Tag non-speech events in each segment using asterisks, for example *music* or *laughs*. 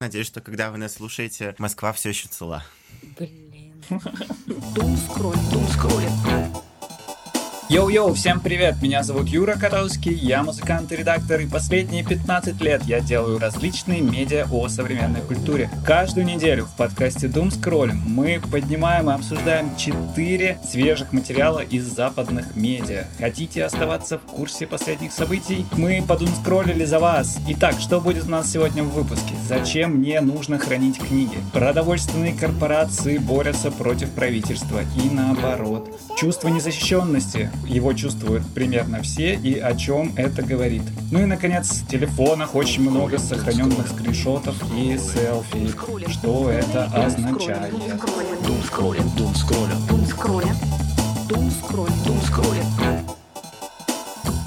Надеюсь, что когда вы нас слушаете, Москва все еще цела. Блин. Doom Scroll, doom scroll ит. Йоу-йоу, всем привет! Меня зовут Юра Котовский, я музыкант и редактор, и последние 15 лет я делаю различные медиа о современной культуре. Каждую неделю в подкасте Doom Scroll мы поднимаем и обсуждаем 4 свежих материала из западных медиа. Хотите оставаться в курсе последних событий? Мы по doomscroll или за вас. Итак, что будет у нас сегодня в выпуске? Зачем мне нужно хранить книги? Продовольственные корпорации борются против правительства и наоборот. Чувство незащищенности его чувствуют примерно все и о чем это говорит. Ну и, наконец, в телефонах очень много сохраненных скриншотов и селфи. Что это означает? Дум скроллит, дум скроллит, дум скроллит, дум скроллит, дум скроллит.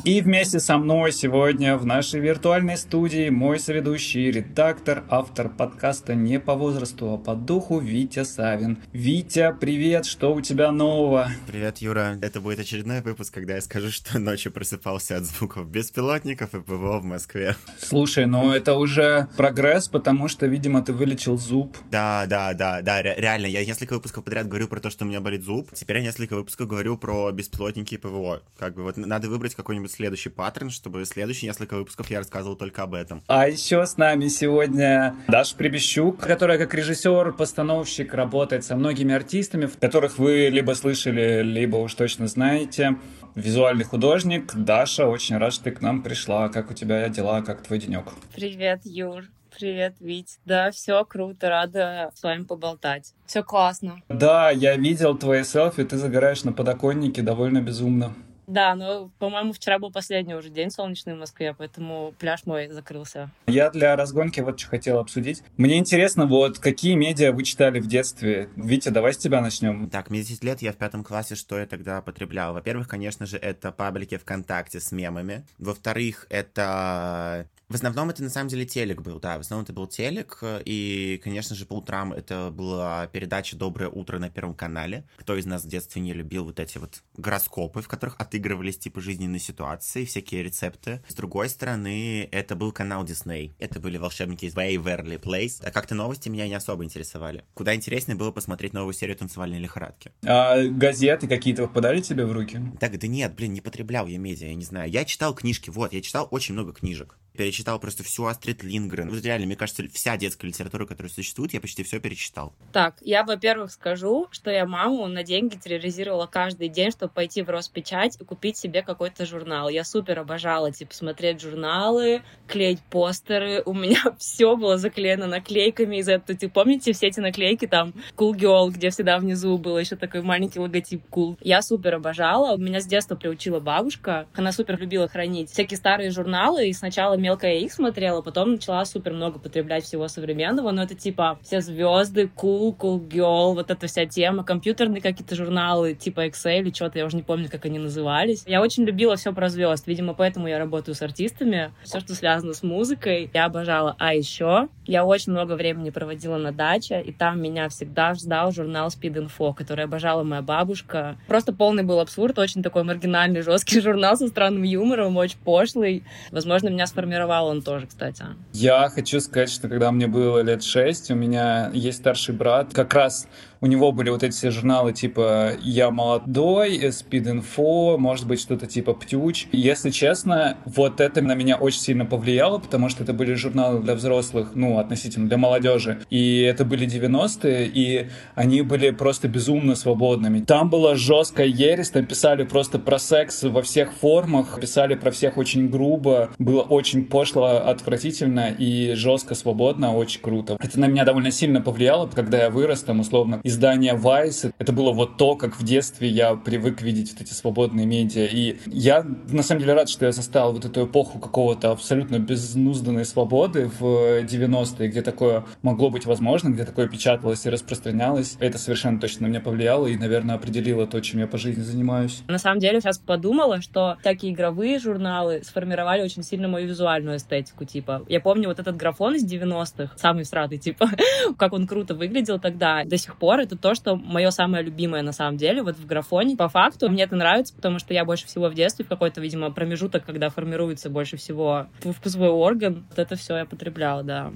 И вместе со мной сегодня в нашей виртуальной студии мой соведущий, редактор, автор подкаста не по возрасту, а по духу Витя Савин. Витя, привет, что у тебя нового? Привет, Юра. Это будет очередной выпуск, когда я скажу, что ночью просыпался от звуков беспилотников и ПВО в Москве. Слушай, ну это уже прогресс, потому что, видимо, ты вылечил зуб. Да, да, да, да, ре- реально, я несколько выпусков подряд говорю про то, что у меня болит зуб. Теперь я несколько выпусков говорю про беспилотники и ПВО. Как бы вот надо выбрать какой-нибудь следующий паттерн, чтобы следующие несколько выпусков я рассказывал только об этом. А еще с нами сегодня Даша Прибещук, которая как режиссер, постановщик работает со многими артистами, которых вы либо слышали, либо уж точно знаете. Визуальный художник. Даша, очень рад, что ты к нам пришла. Как у тебя дела, как твой денек? Привет, Юр. Привет, Вить. Да, все круто, рада с вами поболтать. Все классно. Да, я видел твои селфи, ты загораешь на подоконнике довольно безумно. Да, но, по-моему, вчера был последний уже день солнечный в Москве, поэтому пляж мой закрылся. Я для разгонки вот что хотел обсудить. Мне интересно, вот какие медиа вы читали в детстве? Витя, давай с тебя начнем. Так, мне 10 лет, я в пятом классе, что я тогда потреблял? Во-первых, конечно же, это паблики ВКонтакте с мемами. Во-вторых, это... В основном это на самом деле телек был, да, в основном это был телек, и, конечно же, по утрам это была передача «Доброе утро» на Первом канале. Кто из нас в детстве не любил вот эти вот гороскопы, в которых отыгрывались типа жизненные ситуации, всякие рецепты. С другой стороны, это был канал Дисней. Это были волшебники из Waverly Place. А как-то новости меня не особо интересовали. Куда интереснее было посмотреть новую серию «Танцевальной лихорадки». А газеты какие-то попадали тебе в руки? Так, да нет, блин, не потреблял я медиа, я не знаю. Я читал книжки, вот, я читал очень много книжек. Перечитал просто всю Астрид Лингрен. Вот реально, мне кажется, вся детская литература, которая существует, я почти все перечитал. Так, я, во-первых, скажу, что я маму на деньги терроризировала каждый день, чтобы пойти в Роспечать и купить себе какой-то журнал. Я супер обожала, типа, смотреть журналы, клеить постеры. У меня *laughs* все было заклеено наклейками из этого. Типа, помните все эти наклейки там Cool Girl, где всегда внизу было еще такой маленький логотип Cool. Я супер обожала. Меня с детства приучила бабушка. Она супер любила хранить всякие старые журналы. И сначала мелкая их смотрела, потом начала супер много потреблять всего современного. Но это типа все звезды, Cool, Cool Girl, вот эта вся тема, компьютерные какие-то журналы, типа Excel или что-то, я уже не помню, как они назывались. Я очень любила все про звезд. Видимо, поэтому я работаю с артистами. Все, что связано с музыкой, я обожала. А еще я очень много времени проводила на даче, и там меня всегда ждал журнал Speed Info, который обожала моя бабушка. Просто полный был абсурд, очень такой маргинальный, жесткий *laughs* журнал со странным юмором, очень пошлый. Возможно, меня сформировал он тоже, кстати. Я хочу сказать, что когда мне было лет шесть, у меня есть старший брат, как раз у него были вот эти все журналы типа «Я молодой», «Speed Info», может быть, что-то типа «Птюч». Если честно, вот это на меня очень сильно повлияло, потому что это были журналы для взрослых, ну, относительно для молодежи. И это были 90-е, и они были просто безумно свободными. Там была жесткая ересь, там писали просто про секс во всех формах, писали про всех очень грубо, было очень пошло, отвратительно и жестко, свободно, очень круто. Это на меня довольно сильно повлияло, когда я вырос, там, условно, издание Vice. Это было вот то, как в детстве я привык видеть вот эти свободные медиа. И я, на самом деле, рад, что я застал вот эту эпоху какого-то абсолютно безнузданной свободы в 90-е, где такое могло быть возможно, где такое печаталось и распространялось. Это совершенно точно на меня повлияло и, наверное, определило то, чем я по жизни занимаюсь. На самом деле, сейчас подумала, что такие игровые журналы сформировали очень сильно мою визуальную эстетику, типа. Я помню вот этот графон из 90-х, самый сратый, типа, *laughs* как он круто выглядел тогда. До сих пор это то, что мое самое любимое на самом деле, вот в графоне. По факту мне это нравится, потому что я больше всего в детстве, в какой-то, видимо, промежуток, когда формируется больше всего вкусовой орган, вот это все я потребляла, да.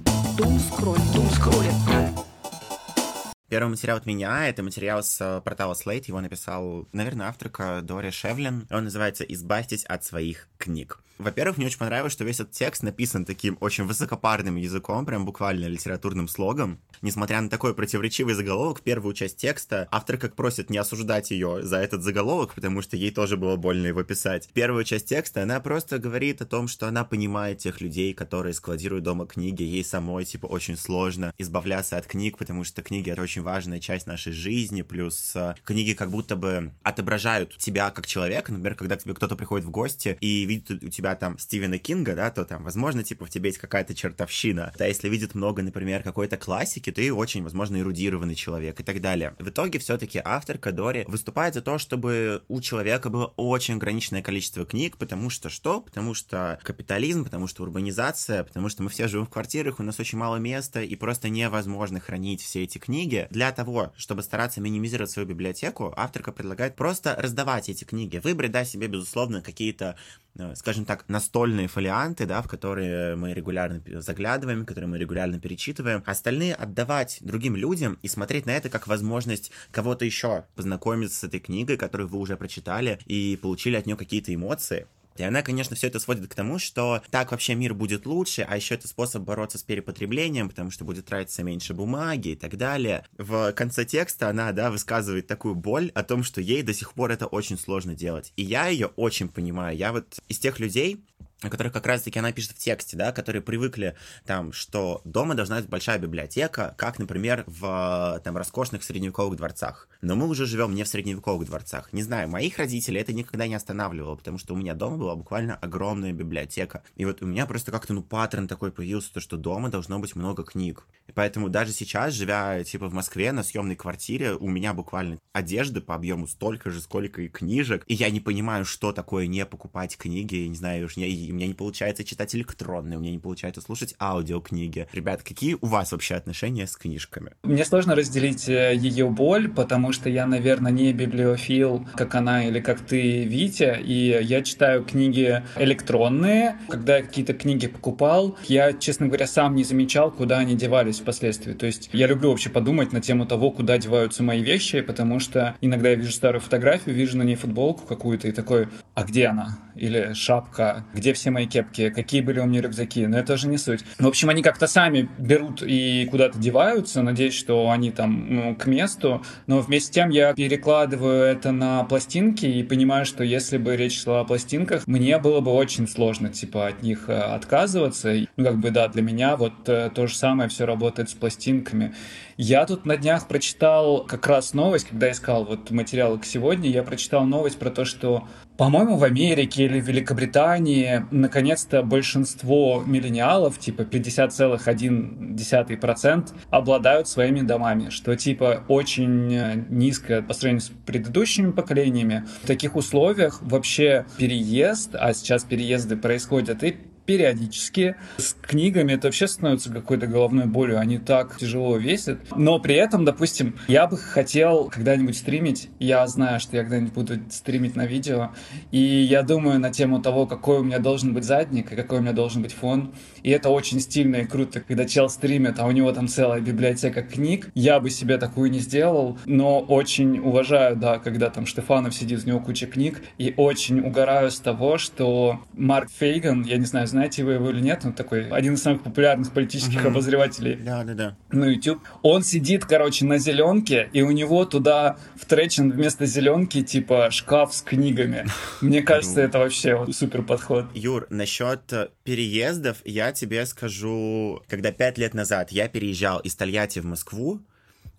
Первый материал от меня — это материал с э, портала Slate. Его написал, наверное, авторка Дори Шевлин. Он называется «Избавьтесь от своих книг». Во-первых, мне очень понравилось, что весь этот текст написан таким очень высокопарным языком, прям буквально литературным слогом. Несмотря на такой противоречивый заголовок, первую часть текста автор как просит не осуждать ее за этот заголовок, потому что ей тоже было больно его писать. Первую часть текста она просто говорит о том, что она понимает тех людей, которые складируют дома книги. Ей самой, типа, очень сложно избавляться от книг, потому что книги — это очень важная часть нашей жизни, плюс э, книги как будто бы отображают тебя как человека. Например, когда к тебе кто-то приходит в гости и видит у тебя там Стивена Кинга, да, то там, возможно, типа, в тебе есть какая-то чертовщина. Да, если видит много, например, какой-то классики, ты очень, возможно, эрудированный человек и так далее. В итоге все-таки автор Кадори выступает за то, чтобы у человека было очень ограниченное количество книг, потому что что? Потому что капитализм, потому что урбанизация, потому что мы все живем в квартирах, у нас очень мало места, и просто невозможно хранить все эти книги. Для того, чтобы стараться минимизировать свою библиотеку, авторка предлагает просто раздавать эти книги, выбрать, да, себе, безусловно, какие-то скажем так, настольные фолианты, да, в которые мы регулярно заглядываем, которые мы регулярно перечитываем. Остальные отдавать другим людям и смотреть на это как возможность кого-то еще познакомиться с этой книгой, которую вы уже прочитали и получили от нее какие-то эмоции. И она, конечно, все это сводит к тому, что так вообще мир будет лучше, а еще это способ бороться с перепотреблением, потому что будет тратиться меньше бумаги и так далее. В конце текста она, да, высказывает такую боль о том, что ей до сих пор это очень сложно делать. И я ее очень понимаю. Я вот из тех людей, о которых как раз-таки она пишет в тексте, да, которые привыкли там, что дома должна быть большая библиотека, как, например, в там роскошных средневековых дворцах. Но мы уже живем не в средневековых дворцах. Не знаю, моих родителей это никогда не останавливало, потому что у меня дома была буквально огромная библиотека. И вот у меня просто как-то, ну, паттерн такой появился, то, что дома должно быть много книг. И поэтому даже сейчас, живя, типа, в Москве на съемной квартире, у меня буквально одежды по объему столько же, сколько и книжек. И я не понимаю, что такое не покупать книги, не знаю, уж не у меня не получается читать электронные, у меня не получается слушать аудиокниги. Ребят, какие у вас вообще отношения с книжками? Мне сложно разделить э, ее боль, потому что я, наверное, не библиофил, как она или как ты, Витя, и я читаю книги электронные. Когда я какие-то книги покупал, я, честно говоря, сам не замечал, куда они девались впоследствии. То есть я люблю вообще подумать на тему того, куда деваются мои вещи, потому что иногда я вижу старую фотографию, вижу на ней футболку какую-то и такой, а где она? Или шапка? Где все мои кепки? Какие были у меня рюкзаки? Но это же не суть. В общем, они как-то сами берут и куда-то деваются. Надеюсь, что они там ну, к месту. Но вместе с тем я перекладываю это на пластинки и понимаю, что если бы речь шла о пластинках, мне было бы очень сложно, типа, от них э, отказываться. Ну, как бы, да, для меня вот э, то же самое все работает с пластинками. Я тут на днях прочитал как раз новость, когда искал вот материалы к сегодня, я прочитал новость про то, что по-моему, в Америке или в Великобритании наконец-то большинство миллениалов, типа 50,1%, обладают своими домами, что типа очень э, низко по сравнению с предыдущими поколениями. В таких условиях вообще переезд, а сейчас переезды происходят и периодически. С книгами это вообще становится какой-то головной болью, они так тяжело весят. Но при этом, допустим, я бы хотел когда-нибудь стримить, я знаю, что я когда-нибудь буду стримить на видео, и я думаю на тему того, какой у меня должен быть задник и какой у меня должен быть фон. И это очень стильно и круто, когда чел стримит, а у него там целая библиотека книг. Я бы себе такую не сделал, но очень уважаю, да, когда там Штефанов сидит, у него куча книг, и очень угораю с того, что Марк Фейган, я не знаю, знаете вы его или нет, он такой один из самых популярных политических угу. обозревателей да, да, да. на YouTube. Он сидит, короче, на зеленке, и у него туда втречен вместо зеленки типа шкаф с книгами. Мне кажется, это вообще супер подход. Юр, насчет переездов я тебе скажу, когда пять лет назад я переезжал из Тольятти в Москву,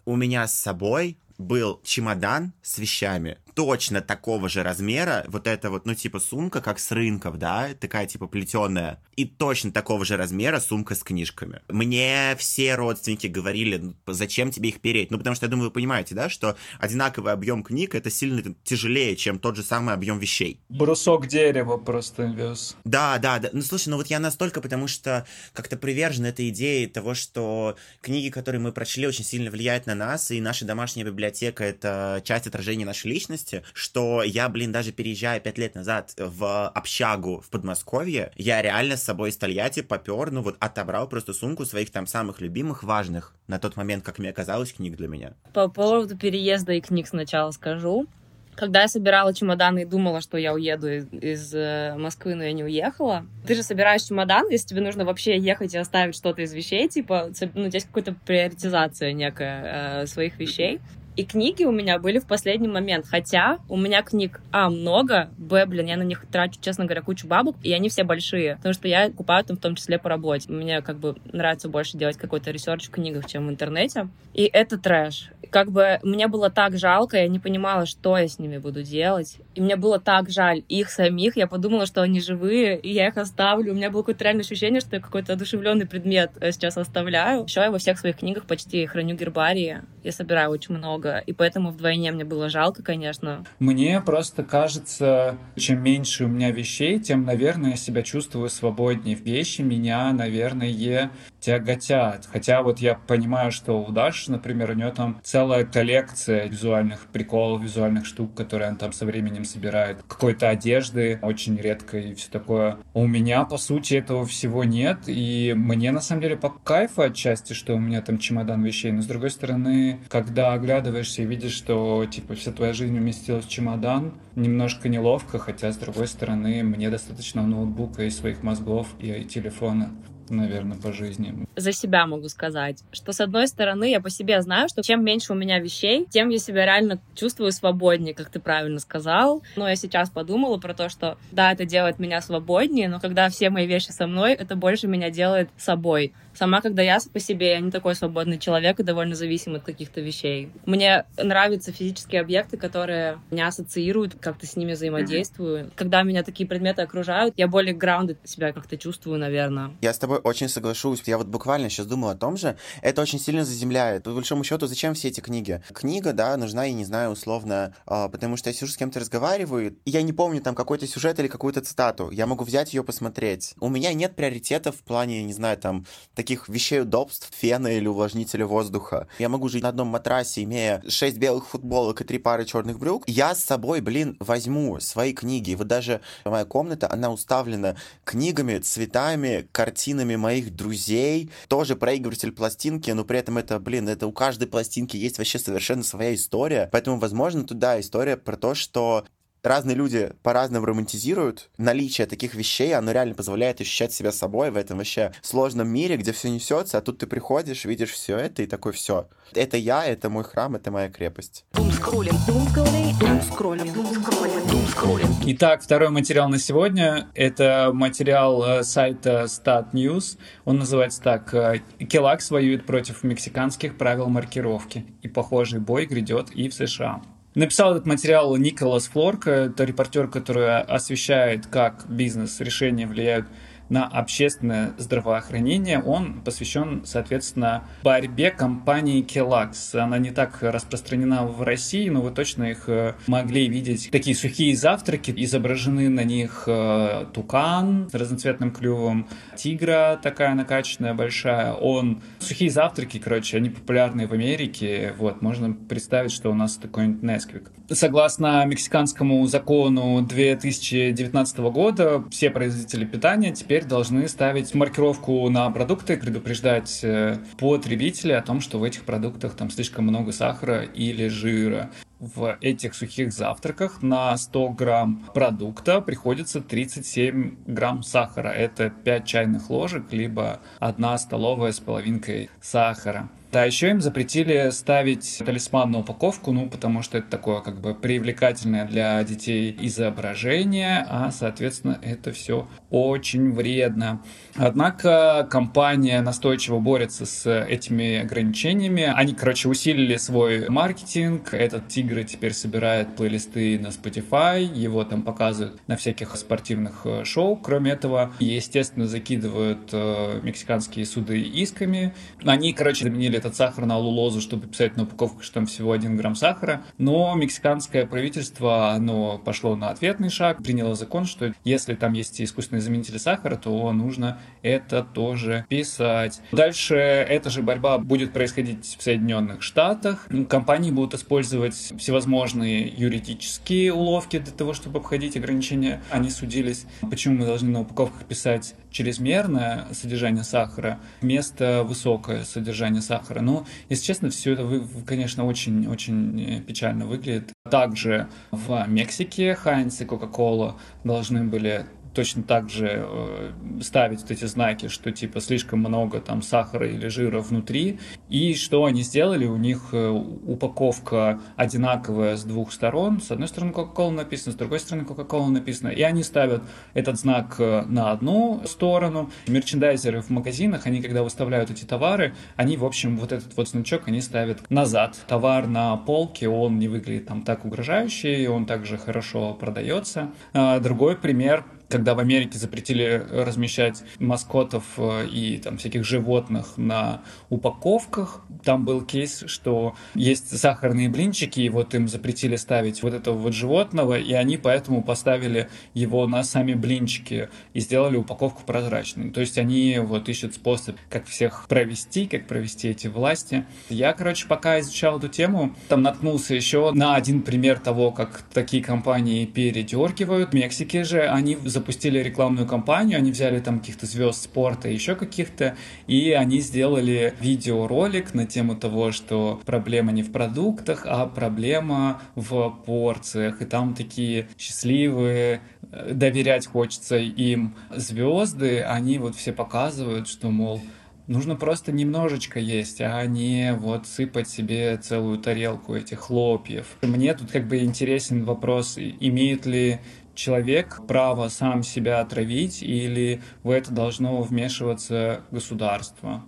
у меня с собой был чемодан с вещами точно такого же размера, вот это вот, ну, типа сумка, как с рынков, да, такая типа плетеная, и точно такого же размера сумка с книжками. Мне все родственники говорили, «Ну, зачем тебе их переть? Ну, потому что, я думаю, вы понимаете, да, что одинаковый объем книг это сильно тяжелее, чем тот же самый объем вещей. Брусок дерева просто вез. Да, да, да. Ну, слушай, ну вот я настолько, потому что как-то привержен этой идее того, что книги, которые мы прочли, очень сильно влияют на нас, и наша домашняя библиотека — это часть отражения нашей личности, что я, блин, даже переезжая пять лет назад в общагу в Подмосковье, я реально с собой из Тольятти попер, ну вот отобрал просто сумку своих там самых любимых, важных на тот момент, как мне казалось, книг для меня. По поводу переезда и книг сначала скажу. Когда я собирала чемоданы и думала, что я уеду из, из э, Москвы, но я не уехала. Ты же собираешь чемодан, если тебе нужно вообще ехать и оставить что-то из вещей, типа, ну, здесь какая-то приоритизация некая э, своих вещей. И книги у меня были в последний момент. Хотя у меня книг, а, много, б, блин, я на них трачу, честно говоря, кучу бабок, и они все большие. Потому что я покупаю там в том числе по работе. Мне как бы нравится больше делать какой-то research в книгах, чем в интернете. И это трэш. Как бы мне было так жалко, я не понимала, что я с ними буду делать. И мне было так жаль их самих. Я подумала, что они живые, и я их оставлю. У меня было какое-то реальное ощущение, что я какой-то одушевленный предмет э, сейчас оставляю. Еще я во всех своих книгах почти храню гербарии. Я собираю очень много много, и поэтому вдвойне мне было жалко, конечно. Мне просто кажется, чем меньше у меня вещей, тем, наверное, я себя чувствую свободнее. Вещи меня, наверное, тяготят. Хотя вот я понимаю, что у Даши, например, у нее там целая коллекция визуальных приколов, визуальных штук, которые она там со временем собирает. Какой-то одежды очень редко и все такое. У меня, по сути, этого всего нет, и мне, на самом деле, по кайфу отчасти, что у меня там чемодан вещей, но, с другой стороны, когда оглядываешь оглядываешься и видишь, что, типа, вся твоя жизнь уместилась в чемодан, немножко неловко, хотя, с другой стороны, мне достаточно ноутбука и своих мозгов, и телефона наверное, по жизни. За себя могу сказать, что с одной стороны я по себе знаю, что чем меньше у меня вещей, тем я себя реально чувствую свободнее, как ты правильно сказал. Но я сейчас подумала про то, что да, это делает меня свободнее, но когда все мои вещи со мной, это больше меня делает собой. Сама, когда я по себе, я не такой свободный человек и довольно зависим от каких-то вещей. Мне нравятся физические объекты, которые меня ассоциируют, как-то с ними взаимодействую. Mm-hmm. Когда меня такие предметы окружают, я более grounded себя как-то чувствую, наверное. Я с тобой очень соглашусь. Я вот буквально сейчас думал о том же. Это очень сильно заземляет. По большому счету, зачем все эти книги? Книга, да, нужна, я не знаю, условно, э, потому что я сижу с кем-то разговариваю, и я не помню там какой-то сюжет или какую-то цитату. Я могу взять ее посмотреть. У меня нет приоритетов в плане, не знаю, там, таких вещей удобств, фена или увлажнителя воздуха. Я могу жить на одном матрасе, имея шесть белых футболок и три пары черных брюк. Я с собой, блин, возьму свои книги. Вот даже моя комната, она уставлена книгами, цветами, картинами моих друзей. Тоже проигрыватель пластинки, но при этом это, блин, это у каждой пластинки есть вообще совершенно своя история. Поэтому, возможно, туда история про то, что разные люди по-разному романтизируют наличие таких вещей, оно реально позволяет ощущать себя собой в этом вообще сложном мире, где все несется, а тут ты приходишь, видишь все это и такой все. Это я, это мой храм, это моя крепость. Итак, второй материал на сегодня — это материал э, сайта Stat News. Он называется так «Келакс воюет против мексиканских правил маркировки, и похожий бой грядет и в США». Написал этот материал Николас Флорка, это репортер, который освещает, как бизнес-решения влияют на общественное здравоохранение, он посвящен, соответственно, борьбе компании Kellogg's. Она не так распространена в России, но вы точно их э, могли видеть. Такие сухие завтраки, изображены на них э, тукан с разноцветным клювом, тигра такая накачанная большая. Он... Сухие завтраки, короче, они популярны в Америке. Вот, можно представить, что у нас такой-нибудь Несквик. Согласно мексиканскому закону 2019 года, все производители питания теперь теперь должны ставить маркировку на продукты, предупреждать э, потребителей о том, что в этих продуктах там слишком много сахара или жира. В этих сухих завтраках на 100 грамм продукта приходится 37 грамм сахара. Это 5 чайных ложек, либо 1 столовая с половинкой сахара. Да, еще им запретили ставить талисман на упаковку, ну, потому что это такое как бы привлекательное для детей изображение, а, соответственно, это все очень вредно. Однако компания настойчиво борется с этими ограничениями. Они, короче, усилили свой маркетинг. Этот тигр теперь собирает плейлисты на Spotify, его там показывают на всяких спортивных э, шоу. Кроме этого, естественно, закидывают э, мексиканские суды исками. Они, короче, заменили этот сахар на алулозу, чтобы писать на упаковках, что там всего 1 грамм сахара. Но мексиканское правительство, оно пошло на ответный шаг, приняло закон, что если там есть искусственные заменители сахара, то нужно это тоже писать. Дальше эта же борьба будет происходить в Соединенных Штатах. Компании будут использовать всевозможные юридические уловки для того, чтобы обходить ограничения. Они судились, почему мы должны на упаковках писать чрезмерное содержание сахара вместо высокое содержание сахара. Но, если честно, все это, конечно, очень-очень печально выглядит. Также в Мексике Хайнс и Кока-Кола должны были точно так же э, ставить вот эти знаки, что типа слишком много там сахара или жира внутри. И что они сделали? У них э, упаковка одинаковая с двух сторон. С одной стороны Coca-Cola написано, с другой стороны Coca-Cola написано. И они ставят этот знак э, на одну сторону. Мерчендайзеры в магазинах, они когда выставляют эти товары, они, в общем, вот этот вот значок они ставят назад. Товар на полке, он не выглядит там так угрожающе, он также хорошо продается. А другой пример когда в Америке запретили размещать маскотов э, и там всяких животных на упаковках, там был кейс, что есть сахарные блинчики, и вот им запретили ставить вот этого вот животного, и они поэтому поставили его на сами блинчики и сделали упаковку прозрачной. То есть они вот ищут способ, как всех провести, как провести эти власти. Я, короче, пока изучал эту тему, там наткнулся еще на один пример того, как такие компании передергивают. В Мексике же они запустили рекламную кампанию, они взяли там каких-то звезд спорта, еще каких-то, и они сделали видеоролик на тему того, что проблема не в продуктах, а проблема в порциях. И там такие счастливые, э, доверять хочется им звезды, они вот все показывают, что, мол, нужно просто немножечко есть, а не вот сыпать себе целую тарелку этих хлопьев. Мне тут как бы интересен вопрос, имеет ли человек право сам себя отравить или в это должно вмешиваться государство?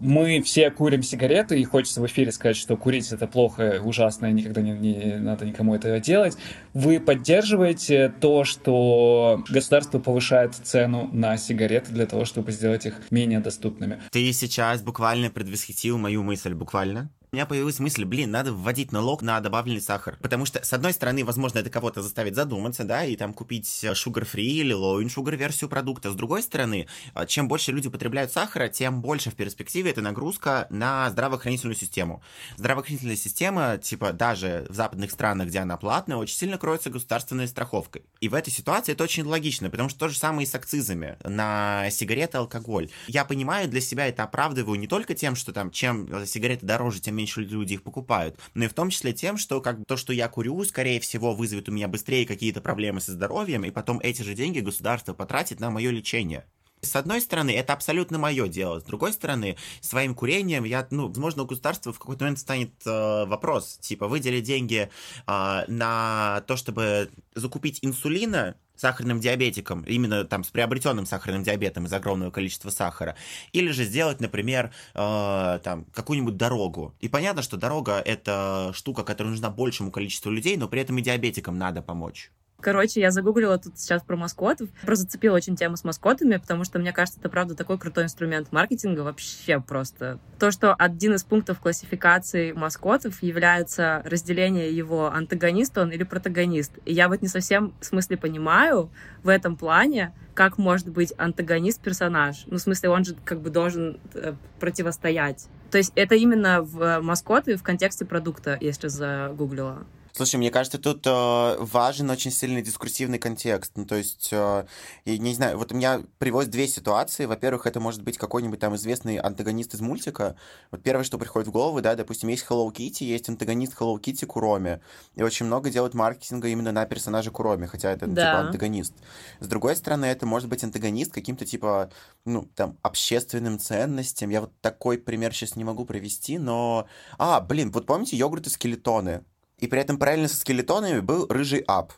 мы все курим сигареты, и хочется в эфире сказать, что курить это плохо, ужасно, и никогда не, не надо никому этого делать. Вы поддерживаете то, что государство повышает цену на сигареты для того, чтобы сделать их менее доступными? Ты сейчас буквально предвосхитил мою мысль, буквально у меня появилась мысль, блин, надо вводить налог на добавленный сахар. Потому что, с одной стороны, возможно, это кого-то заставит задуматься, да, и там купить sugar-free или low-in-sugar версию продукта. С другой стороны, а, чем больше люди потребляют сахара, тем больше в перспективе это нагрузка на здравоохранительную систему. Здравоохранительная система, типа, даже в западных странах, где она платная, очень сильно кроется государственной страховкой. И в этой ситуации это очень логично, потому что то же самое и с акцизами на сигареты, алкоголь. Я понимаю, для себя это оправдываю не только тем, что там, чем сигареты дороже, тем меньше люди их покупают, но и в том числе тем, что как то, что я курю, скорее всего, вызовет у меня быстрее какие-то проблемы со здоровьем, и потом эти же деньги государство потратит на мое лечение. С одной стороны, это абсолютно мое дело. С другой стороны, своим курением я, ну, возможно, у государства в какой-то момент станет э, вопрос, типа, выделить деньги э, на то, чтобы закупить инсулина сахарным диабетиком, именно там с приобретенным сахарным диабетом из огромного количества сахара, или же сделать, например, э, там какую-нибудь дорогу. И понятно, что дорога это штука, которая нужна большему количеству людей, но при этом и диабетикам надо помочь. Короче, я загуглила тут сейчас про маскотов. Просто зацепила очень тему с маскотами, потому что, мне кажется, это правда такой крутой инструмент маркетинга вообще просто. То, что один из пунктов классификации маскотов является разделение его антагонист он или протагонист. И я вот не совсем в смысле понимаю в этом плане, как может быть антагонист-персонаж. Ну, в смысле, он же как бы должен э, противостоять. То есть это именно в маскоты в контексте продукта, если загуглила. Слушай, мне кажется, тут э, важен очень сильный дискурсивный контекст. Ну, то есть, э, я не знаю, вот у меня приводят две ситуации. Во-первых, это может быть какой-нибудь там известный антагонист из мультика. Вот первое, что приходит в голову, да, допустим, есть Hello Kitty, есть антагонист Hello Kitty Куроми. И очень много делают маркетинга именно на персонаже Куроми, хотя это, Да. типа, антагонист. С другой стороны, это может быть антагонист каким-то, типа, ну, там, общественным ценностям. Я вот такой пример сейчас не могу привести, но... А, блин, вот помните йогурты-скелетоны? И при этом параллельно со скелетонами был рыжий ап.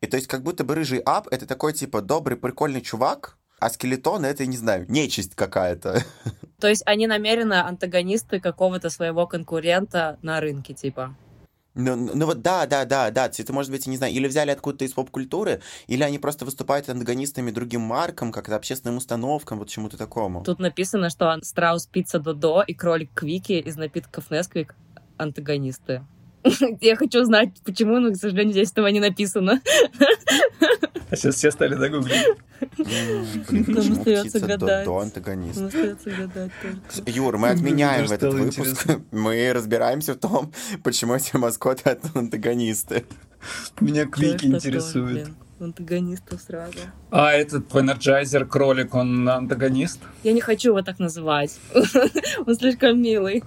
И то есть как будто бы рыжий ап — это такой, типа, добрый, прикольный чувак, а скелетон — это, не знаю, нечисть какая-то. *laughs* То есть они намеренно антагонисты какого-то своего конкурента на рынке, типа. Ну, ну вот да, да, да, да, это может быть, я не знаю, или взяли откуда-то из поп-культуры, или они просто выступают антагонистами другим маркам, как-то общественным установкам, вот чему-то такому. Тут написано, что страус пицца Додо и кролик Квики из напитков Несквик антагонисты. *laughs* Я хочу знать, почему, но, к сожалению, здесь этого не написано. А сейчас все стали загуглить. Нам остается гадать. Додо антагонист? Остается гадать. Юр, мы отменяем этот выпуск. *laughs* Мы разбираемся в том, *laughs* почему эти маскоты антагонисты. Меня Квики Что Антагонистов сразу. А этот Energizer кролик, он антагонист? Я не хочу его так называть. *laughs* Он слишком милый.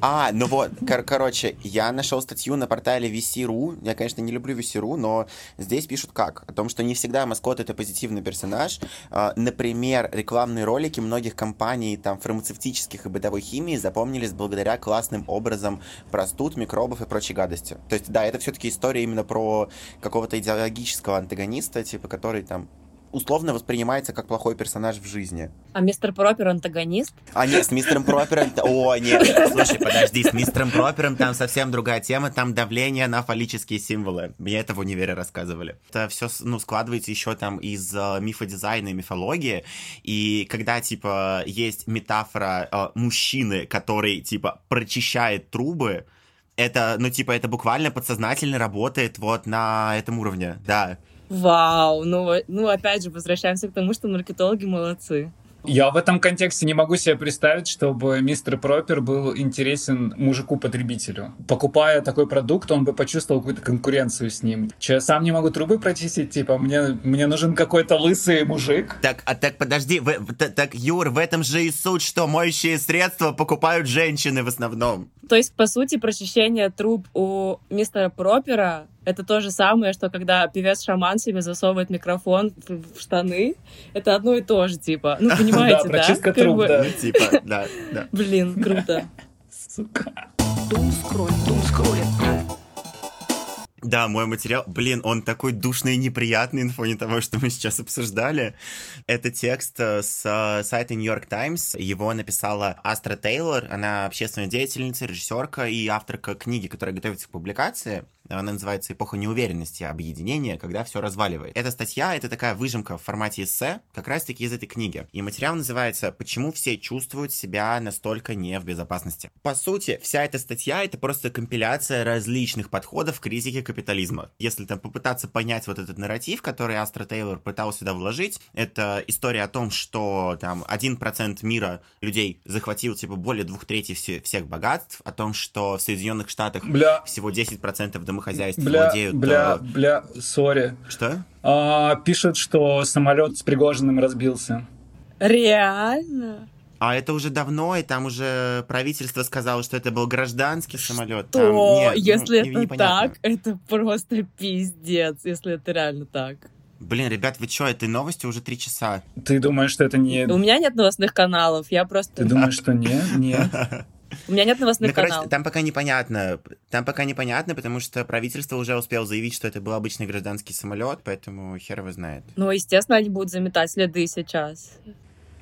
А, ну вот, кор- короче, я нашел статью на портале VC.ru. Я, конечно, не люблю VC.ru, но здесь пишут как? О том, что не всегда маскот это позитивный персонаж. А, Например, рекламные ролики многих компаний, там, фармацевтических и бытовой химии запомнились благодаря классным образом простуд, микробов и прочей гадости. То есть, да, это все-таки история именно про какого-то идеологического антагониста, типа, который там условно воспринимается как плохой персонаж в жизни. А мистер Пропер антагонист? А нет, с мистером Пропером... О, нет, *laughs* слушай, подожди, с мистером Пропером там совсем другая тема, там давление на фаллические символы. Мне это в универе рассказывали. Это все, ну, складывается еще там из э, мифодизайна и мифологии, и когда, типа, есть метафора э, мужчины, который, типа, прочищает трубы, это, ну, типа, это буквально подсознательно работает вот на этом уровне, да. Вау, ну, ну опять же, возвращаемся к тому, что маркетологи молодцы. Я в этом контексте не могу себе представить, чтобы мистер Пропер был интересен мужику-потребителю. Покупая такой продукт, он бы почувствовал какую-то конкуренцию с ним. Че, я сам не могу трубы прочистить, типа, мне, мне нужен какой-то лысый мужик. Так, а так подожди, вы- в- т- так, Юр, в этом же и суть, что моющие средства покупают женщины в основном. То есть, по сути, прочищение труб у мистера Пропера это то же самое, что когда певец шаман себе засовывает микрофон в, в штаны. Это одно и то же, типа. Ну, *laughs* понимаете, да? прочистка труб, да. Типа, *laughs* да, да. Блин, *laughs* круто. Сука. Думскроль, думскроль. Да, мой материал, блин, он такой душный и неприятный на фоне того, что мы сейчас обсуждали. Это текст э, с э, сайта New York Times. Его написала Астра Тейлор. Она общественная деятельница, режиссерка и авторка книги, которая готовится к публикации. Она называется «Эпоха неуверенности. Объединение, когда все разваливает». Эта статья — это такая выжимка в формате эссе, как раз-таки из этой книги. И материал называется «Почему все чувствуют себя настолько не в безопасности». По сути, вся эта статья — это просто компиляция различных подходов к критике капитализма. Если там попытаться понять вот этот нарратив, который Астра Тейлор пытался сюда вложить, это история о том, что там 1% мира людей захватил типа более двух третей все- всех богатств, о том, что в Соединенных Штатах Бля, всего 10% домохозяйств бля, владеют... бля, э, бля, сори. Что? А, пишут, что самолет с Пригожиным разбился. Реально? А это уже давно, и там уже правительство сказало, что это был гражданский самолет. То, Там, нет, ну, если не- это непонятно. так, это просто пиздец, если это реально так. Блин, ребят, вы что, этой новости уже три часа. Ты думаешь, что это не... У меня нет новостных каналов, я просто... Ты думаешь, что не? Нет. *laughs* У меня нет Ну, новостных короче, каналов. там пока непонятно. Там пока непонятно, потому что правительство уже успело заявить, что это был обычный гражданский самолет, поэтому хер его знает. Ну, естественно, они будут заметать следы сейчас.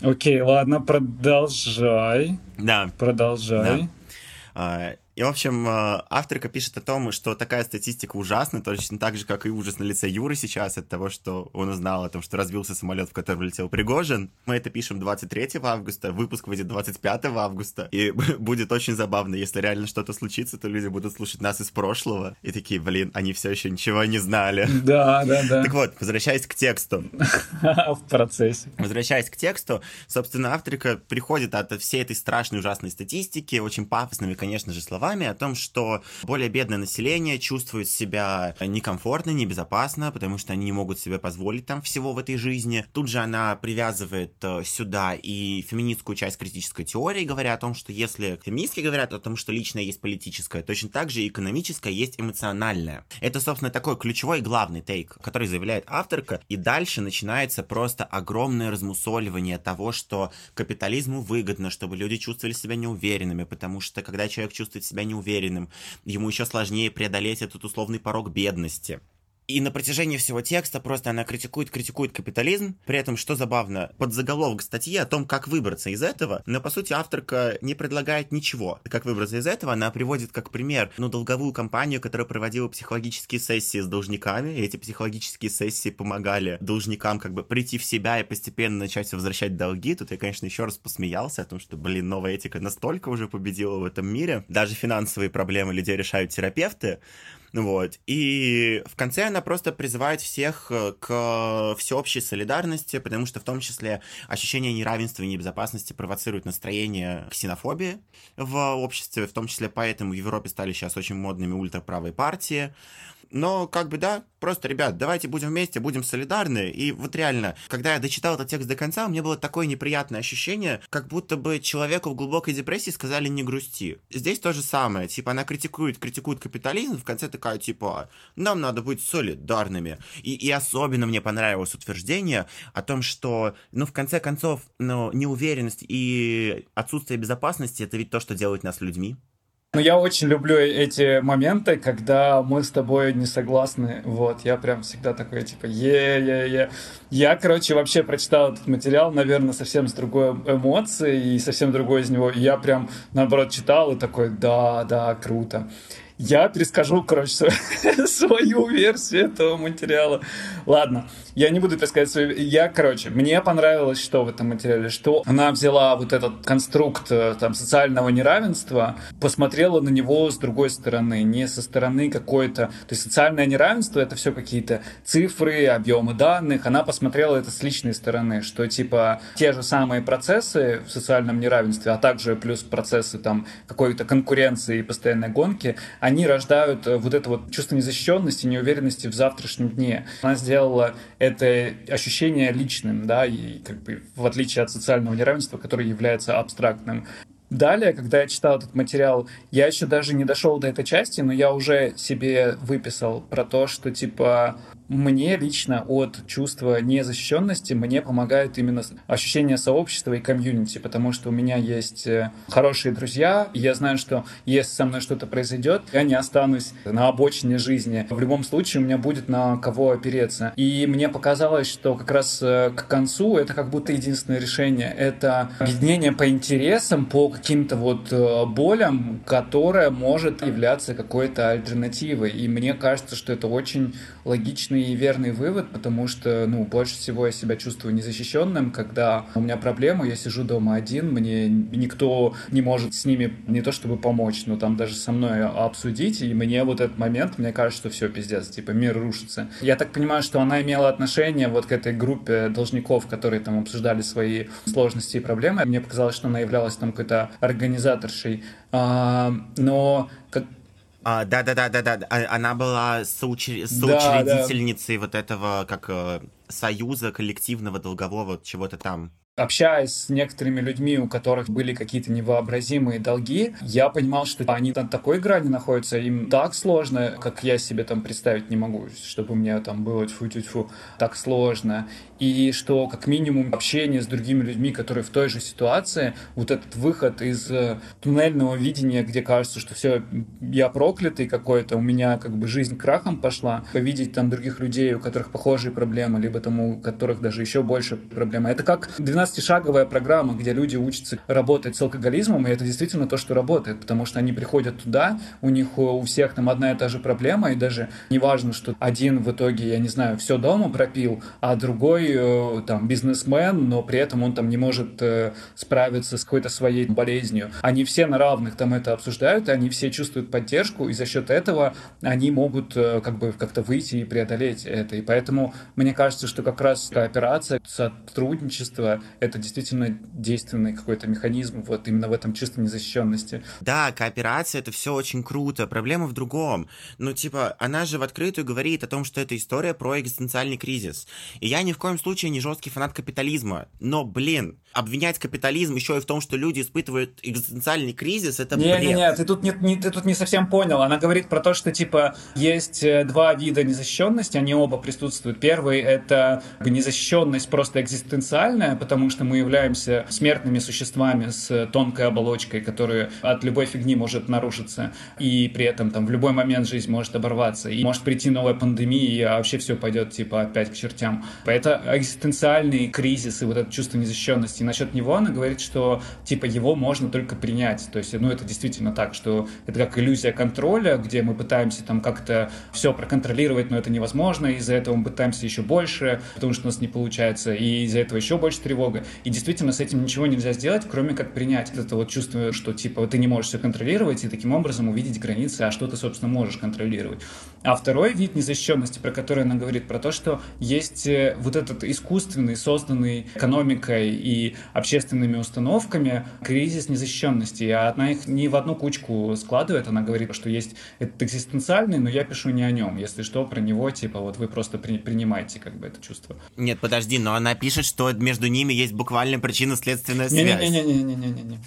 Окей, ладно, продолжай. Да. Продолжай. А, И, в общем, а, авторка пишет о том, что такая статистика ужасна, точно так же, как и ужас на лице Юры сейчас от того, что он узнал о том, что разбился самолет, в котором летел Пригожин. Мы это пишем 23 августа, выпуск выйдет 25 августа, и *laughs* будет очень забавно, если реально что-то случится, то люди будут слушать нас из прошлого, и такие, блин, они все еще ничего не знали. Да, да, да. Так вот, возвращаясь к тексту. *laughs* В процессе. Возвращаясь к тексту, собственно, авторка приходит от всей этой страшной ужасной статистики, очень пафосными, конечно же, словами, словами о том, что более бедное население чувствует себя некомфортно, небезопасно, потому что они не могут себе позволить там всего в этой жизни. Тут же она привязывает э, сюда и феминистскую часть критической теории, говоря о том, что если феминистки говорят о том, что личное есть политическое, точно так же и экономическое есть эмоциональное. Это, собственно, такой ключевой и главный тейк, который заявляет авторка, и дальше начинается просто огромное размусоливание того, что капитализму выгодно, чтобы люди чувствовали себя неуверенными, потому что когда человек чувствует себя неуверенным, ему еще сложнее преодолеть этот условный порог бедности. И на протяжении всего текста просто она критикует, критикует капитализм. При этом, что забавно, под заголовок статьи о том, как выбраться из этого, но, по сути, авторка не предлагает ничего. Как выбраться из этого, она приводит как пример, ну, долговую компанию, которая проводила психологические сессии с должниками, и эти психологические сессии помогали должникам как бы прийти в себя и постепенно начать возвращать долги. Тут я, конечно, еще раз посмеялся о том, что, блин, новая этика настолько уже победила в этом мире. Даже финансовые проблемы людей решают терапевты. Вот. И в конце она просто призывает всех э, к всеобщей солидарности, потому что в том числе ощущение неравенства и небезопасности провоцирует настроение ксенофобии в обществе, в том числе поэтому в Европе стали сейчас очень модными ультраправые партии. Но, как бы, да, просто, ребят, давайте будем вместе, будем солидарны. И вот реально, когда я дочитал этот текст до конца, у меня было такое неприятное ощущение, как будто бы человеку в глубокой депрессии сказали не грусти. Здесь то же самое. Типа, она критикует, критикует капитализм, в конце такая, типа, нам надо быть солидарными. И, и особенно мне понравилось утверждение о том, что, ну, в конце концов, ну, неуверенность и отсутствие безопасности — это ведь то, что делает нас людьми. Ну, я очень люблю эти моменты, когда мы с тобой не согласны. Вот, я прям всегда такой, типа, е-е-е. Я, короче, вообще прочитал этот материал, наверное, совсем с другой эмоцией и совсем другой из него. И я прям, наоборот, читал и такой, да, да, круто. Я перескажу, короче, *laughs* свою версию этого материала. Ладно, я не буду пересказывать свою... Я, короче, мне понравилось, что в этом материале, что она взяла вот этот конструкт э, там социального неравенства, посмотрела на него с другой стороны, не со стороны какой-то... То есть социальное неравенство — это все какие-то цифры, объемы данных. Она посмотрела это с личной стороны, что типа те же самые процессы в социальном неравенстве, а также плюс процессы там какой-то конкуренции и постоянной гонки, они рождают э, вот это вот чувство незащищенности, неуверенности в завтрашнем дне. Она сделала это ощущение личным, да, и как бы в отличие от социального неравенства, которое является абстрактным. Далее, когда я читал этот материал, я еще даже не дошел до этой части, но я уже себе выписал про то, что типа мне лично от чувства незащищенности мне помогает именно ощущение сообщества и комьюнити, потому что у меня есть э, хорошие друзья, и я знаю, что если со мной что-то произойдет, я не останусь на обочине жизни. В любом случае у меня будет на кого опереться. И мне показалось, что как раз э, к концу это как будто единственное решение. Это объединение по интересам, по каким-то вот э, болям, которое может являться какой-то альтернативой. И мне кажется, что это очень логичный и верный вывод, потому что, ну, больше всего я себя чувствую незащищенным, когда у меня проблемы, я сижу дома один, мне никто не может с ними не то чтобы помочь, но там даже со мной обсудить, и мне вот этот момент, мне кажется, что все, пиздец, типа мир рушится. Я так понимаю, что она имела отношение вот к этой группе должников, которые там обсуждали свои сложности и проблемы. Мне показалось, что она являлась там какой-то организаторшей. А, но как, а, да, да, да, да, да. Она была соучр... соучредительницей да, да. вот этого как э, союза коллективного долгового чего-то там общаясь с некоторыми людьми, у которых были какие-то невообразимые долги, я понимал, что они на такой грани находятся, им так сложно, как я себе там представить не могу, чтобы мне там было тьфу-тьфу, так сложно. И что, как минимум, общение с другими людьми, которые в той же ситуации, вот этот выход из э, туннельного видения, где кажется, что все, я проклятый какой-то, у меня как бы жизнь крахом пошла, повидеть там других людей, у которых похожие проблемы, либо там у которых даже еще больше проблемы. Это как 12 12-шаговая программа, где люди учатся работать с алкоголизмом, и это действительно то, что работает, потому что они приходят туда, у них у всех там одна и та же проблема, и даже не важно, что один в итоге, я не знаю, все дома пропил, а другой э, там бизнесмен, но при этом он там не может э, справиться с какой-то своей болезнью. Они все на равных там это обсуждают, они все чувствуют поддержку, и за счет этого они могут э, как бы как-то выйти и преодолеть это. И поэтому мне кажется, что как раз кооперация, сотрудничество это действительно действенный какой-то механизм вот именно в этом чувстве незащищенности. Да, кооперация это все очень круто. Проблема в другом. Ну, типа, она же в открытую говорит о том, что это история про экзистенциальный кризис. И я ни в коем случае не жесткий фанат капитализма. Но, блин, обвинять капитализм еще и в том, что люди испытывают экзистенциальный кризис, это не, бред. Не, не, ты тут не, не, ты тут не совсем понял. Она говорит про то, что, типа, есть э, два вида незащищенности, они оба присутствуют. Первый — это незащищенность просто экзистенциальная, потому что мы являемся смертными существами с тонкой оболочкой, которая от любой фигни может нарушиться, и при этом там в любой момент жизнь может оборваться, и может прийти новая пандемия, а вообще все пойдет, типа, опять к чертям. Это экзистенциальный кризис и вот это чувство незащищенности. Насчет него она говорит, что, типа, его можно только принять. То есть, ну, это действительно так, что это как иллюзия контроля, где мы пытаемся там как-то все проконтролировать, но это невозможно, из-за этого мы пытаемся еще больше, потому что у нас не получается, и из-за этого еще больше тревога. И действительно с этим ничего нельзя сделать, кроме как принять это вот чувство, что типа ты не можешь все контролировать, и таким образом увидеть границы, а что ты, собственно, можешь контролировать. А второй вид незащищенности, про который она говорит, про то, что есть э, вот этот искусственный, созданный экономикой и общественными установками кризис незащищенности, а она их не в одну кучку складывает, она говорит, что есть этот экзистенциальный, но я пишу не о нем. Если что, про него, типа, вот вы просто при, принимаете как бы это чувство. Нет, подожди, но она пишет, что между ними есть буквально причинно-следственная связь. Не-не-не-не-не-не-не.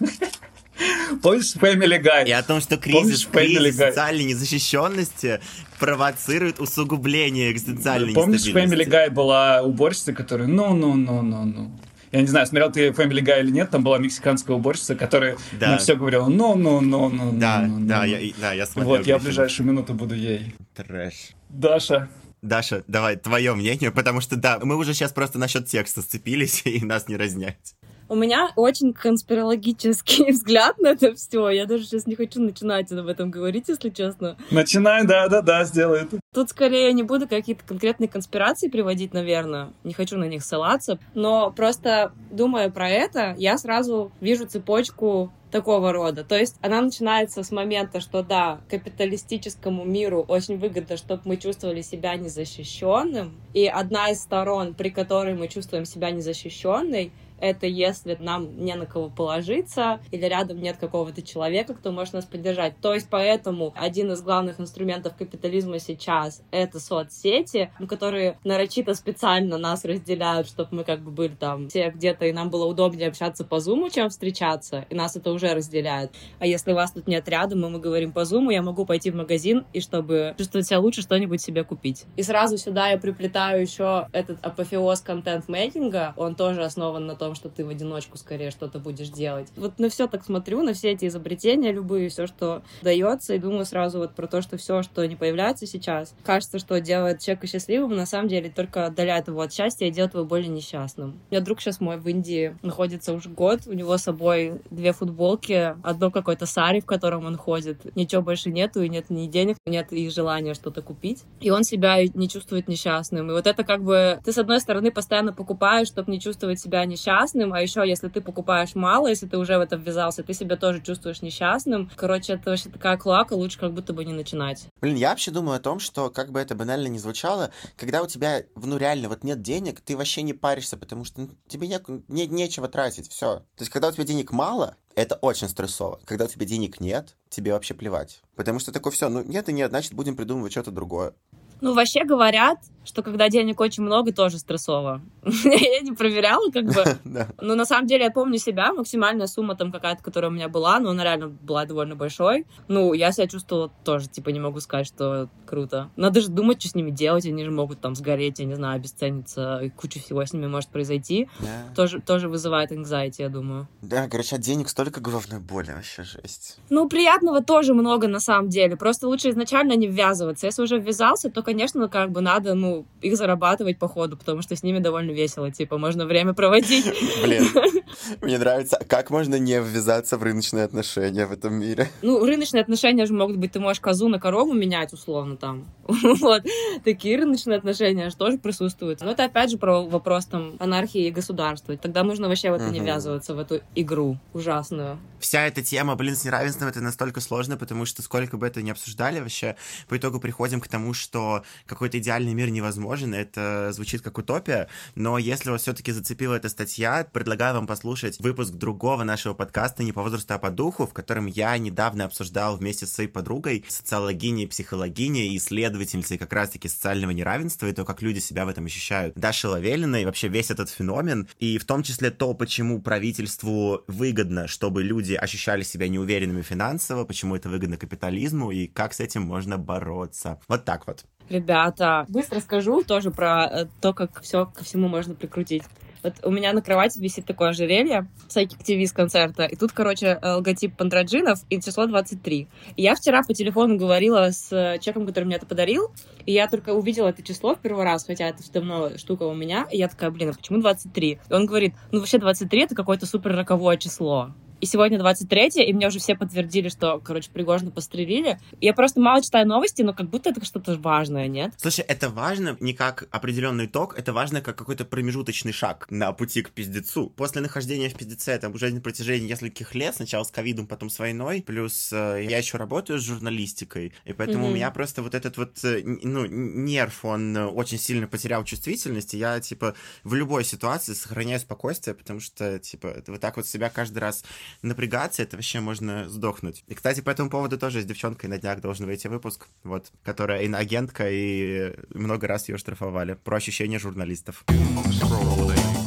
*laughs* Помнишь Family Guy? И о том, что кризис, кризис социальной незащищенности провоцирует усугубление экзистенциальной Помнишь, Family Guy была уборщица, которая ну-ну-ну-ну-ну. Я не знаю, смотрел ты Family Guy или нет, там была мексиканская уборщица, которая да. на все говорила ну ну ну ну Да, ну, да, ну. я, да, я смотрел. Вот, я в ближайшую минуту буду ей. Трэш. Даша, Даша, давай твое мнение, потому что да, мы уже сейчас просто насчет текста сцепились *laughs* и нас не разнять. У меня очень конспирологический *laughs* взгляд на это все. Я даже сейчас не хочу начинать об этом говорить, если честно. Начинай, да, да, да, сделай это. Тут скорее не буду какие-то конкретные конспирации приводить, наверное. Не хочу на них ссылаться. Но просто думая про это, я сразу вижу цепочку такого рода. То есть она начинается с момента, что да, капиталистическому миру очень выгодно, чтобы мы чувствовали себя незащищенным. И одна из сторон, при которой мы чувствуем себя незащищенной, это если нам не на кого положиться или рядом нет какого-то человека, кто может нас поддержать. То есть поэтому один из главных инструментов капитализма сейчас — это соцсети, которые нарочито специально нас разделяют, чтобы мы как бы были там все где-то, и нам было удобнее общаться по зуму, чем встречаться, и нас это уже разделяет. А если вас тут нет рядом, и мы говорим по зуму, я могу пойти в магазин, и чтобы чувствовать себя лучше, что-нибудь себе купить. И сразу сюда я приплетаю еще этот апофеоз контент-мейкинга, он тоже основан на том, том, что ты в одиночку скорее что-то будешь делать. Вот на все так смотрю, на все эти изобретения любые, все, что дается, и думаю сразу вот про то, что все, что не появляется сейчас, кажется, что делает человека счастливым, на самом деле только отдаляет его от счастья и делает его более несчастным. У меня друг сейчас мой в Индии находится уже год, у него с собой две футболки, одно какой-то сари, в котором он ходит, ничего больше нету, и нет ни денег, нет и желания что-то купить. И он себя не чувствует несчастным. И вот это как бы ты, с одной стороны, постоянно покупаешь, чтобы не чувствовать себя несчастным, несчастным, а еще если ты покупаешь мало, если ты уже в это ввязался, ты себя тоже чувствуешь несчастным. Короче, это вообще такая клака, лучше как будто бы не начинать. Блин, я вообще думаю о том, что, как бы это банально не звучало, когда у тебя, ну реально, вот нет денег, ты вообще не паришься, потому что ну, тебе не, не, нечего тратить, все. То есть, когда у тебя денег мало, это очень стрессово. Когда у тебя денег нет, тебе вообще плевать. Потому что такое все, ну нет и нет, значит будем придумывать что-то другое. Ну, вообще говорят, что когда денег очень много, тоже стрессово. *laughs* я не проверяла, как бы. *laughs* Но на самом деле я помню себя, максимальная сумма там какая-то, которая у меня была, но она реально была довольно большой. Ну, я себя чувствовала тоже, типа, не могу сказать, что круто. Надо же думать, что с ними делать, они же могут там сгореть, я не знаю, обесцениться, и куча всего с ними может произойти. Тоже, тоже вызывает anxiety, я думаю. Да, короче, от денег столько головной боли, вообще жесть. Ну, приятного тоже много на самом деле, просто лучше изначально не ввязываться. Если уже ввязался, то, конечно, как бы надо, ну, их зарабатывать по ходу, потому что с ними довольно весело, типа, можно время проводить. *laughs* Блин, *laughs* мне нравится, как можно не ввязаться в рыночные отношения в этом мире? Ну, рыночные отношения же могут быть, ты можешь козу на корову менять, условно, там. *laughs* Вот. Такие рыночные отношения же тоже присутствуют. Но это опять же про вопрос там анархии и государства. Тогда нужно вообще в это не ввязываться, в эту игру ужасную. Вся эта тема, блин, с неравенством, это настолько сложно, потому что сколько бы это ни обсуждали, вообще по итогу приходим к тому, что какой-то идеальный мир невозможен, это звучит как утопия, но если вас все-таки зацепила эта статья, предлагаю вам послушать выпуск другого нашего подкаста «Не по возрасту, а по духу», в котором я недавно обсуждал вместе с своей подругой, социологиней, психологиней исследовательницей как раз-таки социального неравенства и то, как люди себя в этом ощущают. Даша Лавелина и вообще весь этот феномен, и в том числе то, почему правительству выгодно, чтобы люди ощущали себя неуверенными финансово, почему это выгодно капитализму и как с этим можно бороться. Вот так вот. Ребята, быстро скажу тоже про э, то, как все ко всему можно прикрутить. Вот у меня на кровати висит такое ожерелье Psychic TV с концерта, и тут, короче, э, логотип пандроджинов и число 23. И я вчера по телефону говорила с э, человеком, который мне это подарил, и я только увидела это число в первый раз, хотя это давно штука у меня, и я такая, блин, а почему 23? И он говорит, ну вообще 23 это какое-то супер роковое число. И сегодня 23 и мне уже все подтвердили, что, короче, Пригожина пострелили. Я просто мало читаю новости, но как будто это что-то важное, нет? Слушай, это важно не как определенный итог, это важно как какой-то промежуточный шаг на пути к пиздецу. После нахождения в пиздеце, там, уже на протяжении нескольких лет, сначала с ковидом, потом с войной, плюс э, я еще работаю с журналистикой, и поэтому mm-hmm. у меня просто вот этот вот, э, ну, нерв, он э, очень сильно потерял чувствительность, и я, типа, в любой ситуации сохраняю спокойствие, потому что, типа, вот так вот себя каждый раз напрягаться, это вообще можно сдохнуть. И, кстати, по этому поводу тоже с девчонкой на днях должен выйти выпуск, вот, которая иноагентка, и много раз ее штрафовали. Про ощущения журналистов.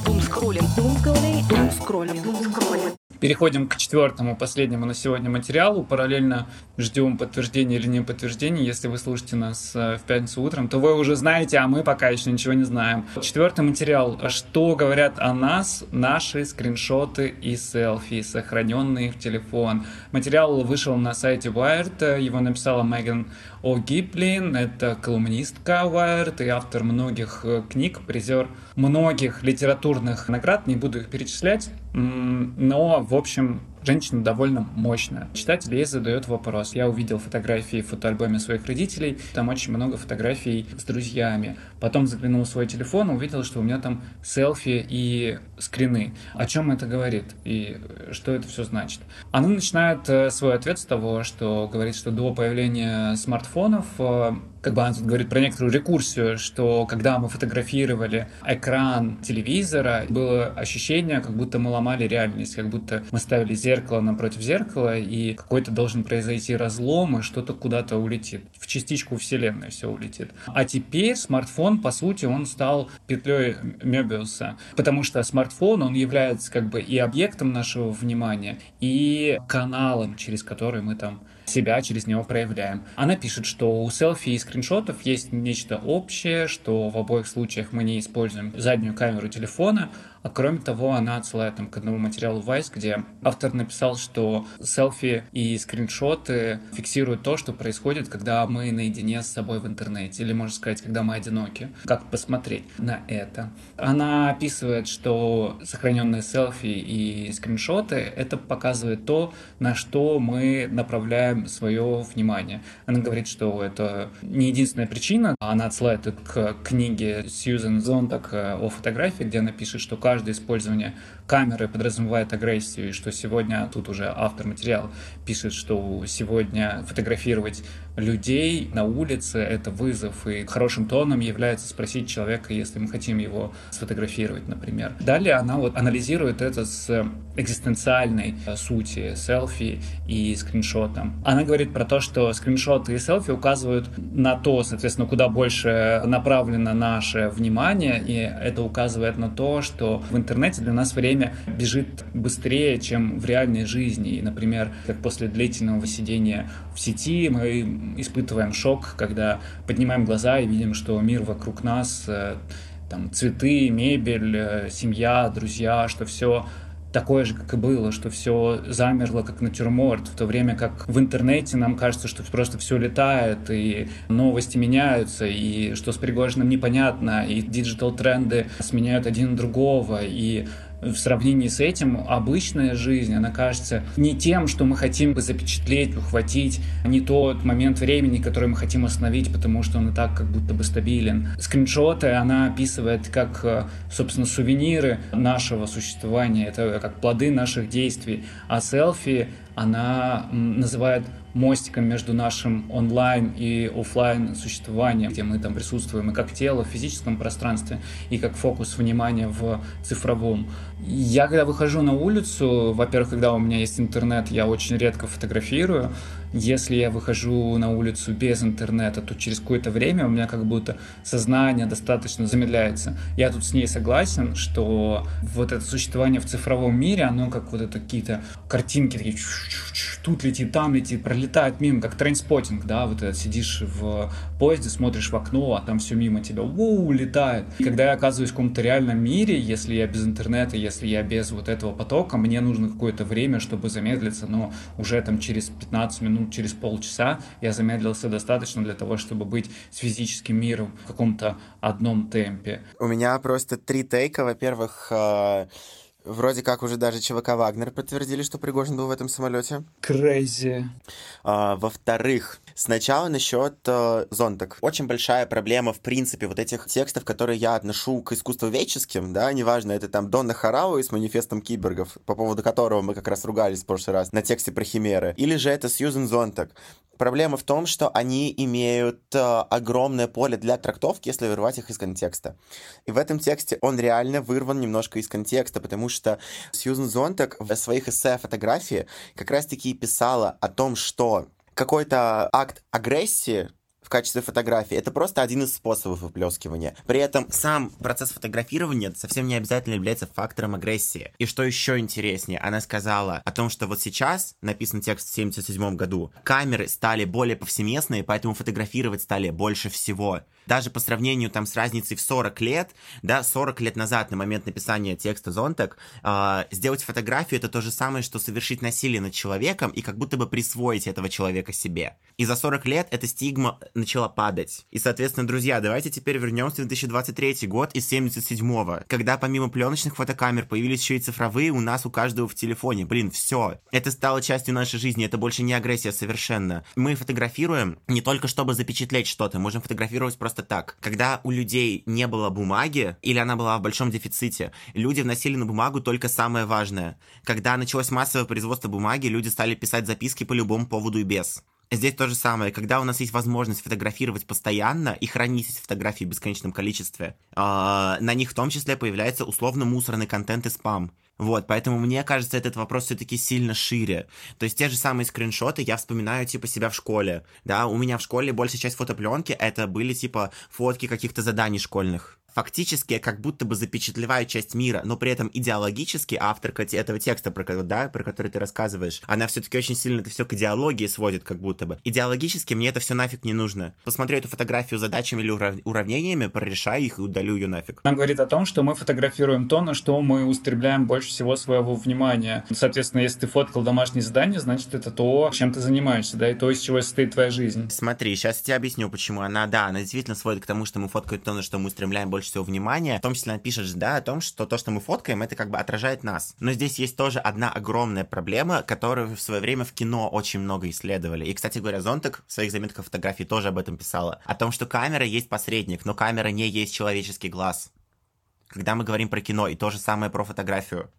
Думскроллинг. Думскроллинг. Думскроллинг. Думскроллинг. Переходим к четвертому, последнему на сегодня материалу. Параллельно ждем подтверждения или не подтверждения. Если вы слушаете нас э, в пятницу утром, то вы уже знаете, а мы пока еще ничего не знаем. Четвертый материал. Что говорят о нас наши скриншоты и селфи, сохраненные в телефон? Материал вышел на сайте Wired. Его написала Меган О'Гиплин. Это колумнистка Wired и автор многих э, книг, призер многих литературных наград. Не буду их перечислять. Но, в общем, Женщина довольно мощная. Читатель ей задает вопрос. Я увидел фотографии в фотоальбоме своих родителей. Там очень много фотографий с друзьями. Потом заглянул в свой телефон, увидел, что у меня там селфи и скрины. О чем это говорит и что это все значит? Она начинает э, свой ответ с того, что говорит, что до появления смартфонов э, как бы она тут говорит про некоторую рекурсию, что когда мы фотографировали экран телевизора, было ощущение, как будто мы ломали реальность, как будто мы ставили зеркало напротив зеркала, и какой-то должен произойти разлом, и что-то куда-то улетит. В частичку вселенной все улетит. А теперь смартфон, по сути, он стал петлей Мебиуса, потому что смартфон, он является как бы и объектом нашего внимания, и каналом, через который мы там себя через него проявляем. Она пишет, что у селфи и скриншотов есть нечто общее, что в обоих случаях мы не используем заднюю камеру телефона, а кроме того, она отсылает там к одному материалу Vice, где автор написал, что селфи и скриншоты фиксируют то, что происходит, когда мы наедине с собой в интернете, или, можно сказать, когда мы одиноки. Как посмотреть на это? Она описывает, что сохраненные селфи и скриншоты — это показывает то, на что мы направляем свое внимание. Она говорит, что это не единственная причина. Она отсылает к книге Сьюзен Зонтак о фотографии, где она пишет, что каждое использование камеры подразумевает агрессию, и что сегодня, тут уже автор материала пишет, что сегодня фотографировать людей на улице — это вызов, и хорошим тоном является спросить человека, если мы хотим его сфотографировать, например. Далее она вот анализирует это с экзистенциальной сути селфи и скриншотом. Она говорит про то, что скриншоты и селфи указывают на то, соответственно, куда больше направлено наше внимание, и это указывает на то, что в интернете для нас время бежит быстрее, чем в реальной жизни. И, например, как после длительного сидения в сети мы испытываем шок, когда поднимаем глаза и видим, что мир вокруг нас, э, там, цветы, мебель, э, семья, друзья, что все такое же, как и было, что все замерло, как натюрморт, в то время как в интернете нам кажется, что просто все летает, и новости меняются, и что с Пригожиным непонятно, и диджитал-тренды сменяют один другого, и в сравнении с этим обычная жизнь, она кажется не тем, что мы хотим бы запечатлеть, ухватить, не тот момент времени, который мы хотим остановить, потому что он и так как будто бы стабилен. Скриншоты она описывает как, э, собственно, сувениры нашего существования, это как плоды наших действий, а селфи она называет мостиком между нашим онлайн и офлайн существованием, где мы там присутствуем и как тело в физическом пространстве, и как фокус внимания в цифровом. Я когда выхожу на улицу, во-первых, когда у меня есть интернет, я очень редко фотографирую, если я выхожу на улицу без интернета, то через какое-то время у меня как будто сознание достаточно замедляется. Я тут с ней согласен, что вот это существование в цифровом мире, оно как вот это какие-то картинки такие тут летит, там летит, пролетает мимо, как trainspotting, да, вот это сидишь в поезде, смотришь в окно, а там все мимо тебя, воу, летает. И когда я оказываюсь в каком-то реальном мире, если я без интернета, если я без вот этого потока, мне нужно какое-то время, чтобы замедлиться, но уже там через 15 минут, через полчаса я замедлился достаточно для того, чтобы быть с физическим миром в каком-то одном темпе. У меня просто три тейка. Во-первых, э, Вроде как уже даже ЧВК Вагнер подтвердили, что Пригожин был в этом самолете. Крейзи. А, во-вторых, сначала насчет э, зонток. Очень большая проблема, в принципе, вот этих текстов, которые я отношу к искусствоведческим, да, неважно, это там Донна Харауи с манифестом киборгов, по поводу которого мы как раз ругались в прошлый раз на тексте про химеры, или же это Сьюзен Зонтак. Проблема в том, что они имеют э, огромное поле для трактовки, если вырывать их из контекста. И в этом тексте он реально вырван немножко из контекста, потому что Сьюзен Зонтак в своих эссе фотографии как раз-таки писала о том, что какой-то акт агрессии качестве фотографии. Это просто один из способов выплескивания. При этом сам процесс фотографирования совсем не обязательно является фактором агрессии. И что еще интереснее, она сказала о том, что вот сейчас, написан текст в 77 году, камеры стали более повсеместные, поэтому фотографировать стали больше всего даже по сравнению там с разницей в 40 лет, да, 40 лет назад, на момент написания текста Зонтак, э, сделать фотографию это то же самое, что совершить насилие над человеком и как будто бы присвоить этого человека себе. И за 40 лет эта стигма начала падать. И, соответственно, друзья, давайте теперь вернемся в 2023 год из 77-го, когда помимо пленочных фотокамер появились еще и цифровые у нас у каждого в телефоне. Блин, все. Это стало частью нашей жизни, это больше не агрессия совершенно. Мы фотографируем не только чтобы запечатлеть что-то, можем фотографировать просто просто так. Когда у людей не было бумаги, или она была в большом дефиците, люди вносили на бумагу только самое важное. Когда началось массовое производство бумаги, люди стали писать записки по любому поводу и без. Здесь то же самое. Когда у нас есть возможность фотографировать постоянно и хранить эти фотографии в бесконечном количестве, э, на них в том числе появляется условно мусорный контент и спам. Вот, поэтому мне кажется, этот вопрос все-таки сильно шире. То есть те же самые скриншоты я вспоминаю, типа, себя в школе. Да, у меня в школе большая часть фотопленки это были, типа, фотки каких-то заданий школьных фактически как будто бы запечатлевает часть мира, но при этом идеологически авторка этого текста, про, да, про который ты рассказываешь, она все-таки очень сильно это все к идеологии сводит, как будто бы. Идеологически мне это все нафиг не нужно. Посмотрю эту фотографию задачами или урав... уравнениями, прорешаю их и удалю ее нафиг. Она говорит о том, что мы фотографируем то, на что мы устремляем больше всего своего внимания. Соответственно, если ты фоткал домашнее задание, значит, это то, чем ты занимаешься, да, и то, из чего состоит твоя жизнь. Смотри, сейчас я тебе объясню, почему она, да, она действительно сводит к тому, что мы фоткаем то, на что мы устремляем больше больше всего внимания. В том числе она пишет, да, о том, что то, что мы фоткаем, это как бы отражает нас. Но здесь есть тоже одна огромная проблема, которую в свое время в кино очень много исследовали. И, кстати говоря, Зонтак в своих заметках фотографий тоже об этом писала. О том, что камера есть посредник, но камера не есть человеческий глаз. Когда мы говорим про кино, и то же самое про фотографию.